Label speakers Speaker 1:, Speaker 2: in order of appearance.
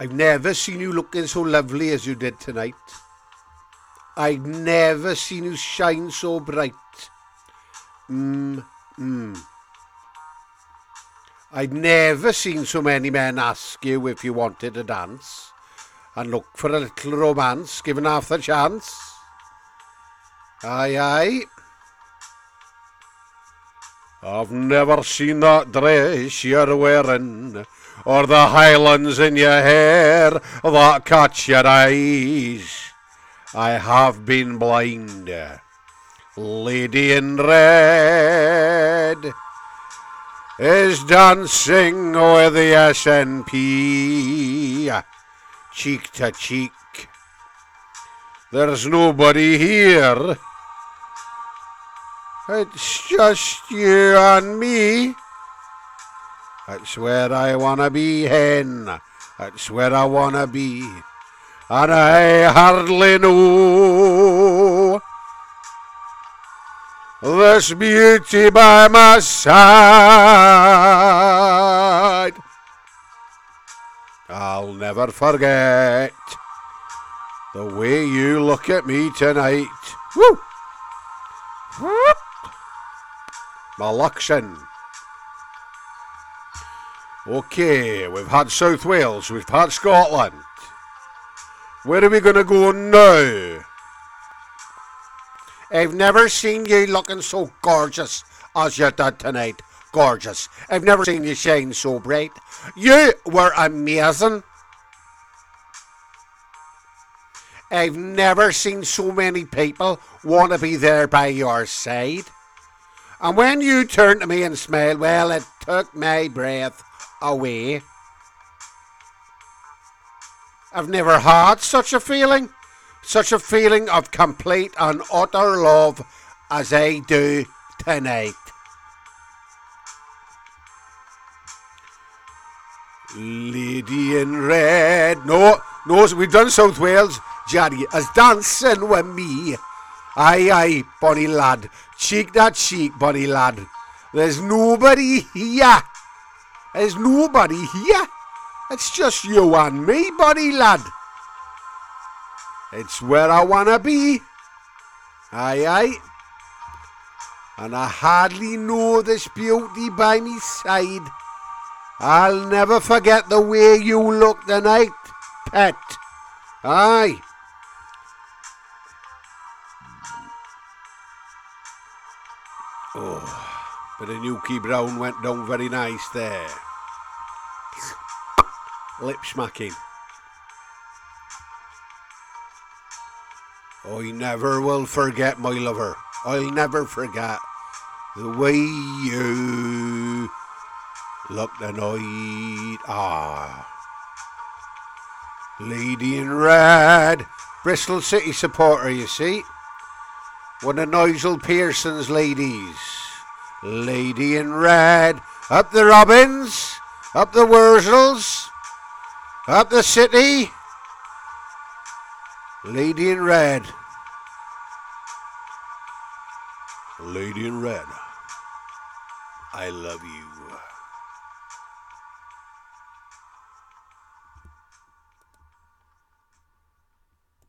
Speaker 1: I've never seen you looking so lovely as you did tonight. I've never seen you shine so bright. Mmm, mmm. I've never seen so many men ask you if you wanted to dance and look for a little romance given half the chance. Aye, aye. I've never seen that dress you're wearing, or the highlands in your hair that catch your eyes. I have been blind, lady in red is dancing with the SNP, cheek to cheek. There's nobody here it's just you and me. That's where I wanna be, hen. That's where I wanna be. And I hardly know this beauty by my side. I'll never forget the way you look at me tonight. Woo! Whoop. Okay, we've had South Wales, we've had Scotland. Where are we going to go now? I've never seen you looking so gorgeous as you did tonight. Gorgeous. I've never seen you shine so bright. You were amazing. I've never seen so many people want to be there by your side. And when you turned to me and smiled, well, it took my breath away. I've never had such a feeling, such a feeling of complete and utter love as I do tonight. Lady in red. No, no, we've done South Wales. Jaddy as dancing with me. Aye, aye, bonny lad. Cheek that cheek, bonny lad. There's nobody here. There's nobody here. It's just you and me, bonny lad. It's where I wanna be. Aye, aye. And I hardly know this beauty by me side. I'll never forget the way you look tonight, pet. Aye. Oh, but a Newkie Brown went down very nice there. Lip smacking. I never will forget my lover. I'll never forget the way you looked the night. Ah. Lady in red. Bristol City supporter, you see. One of Nigel Pearson's ladies. Lady in red. Up the Robins. Up the Wurzels. Up the city. Lady in red. Lady in red. I love you.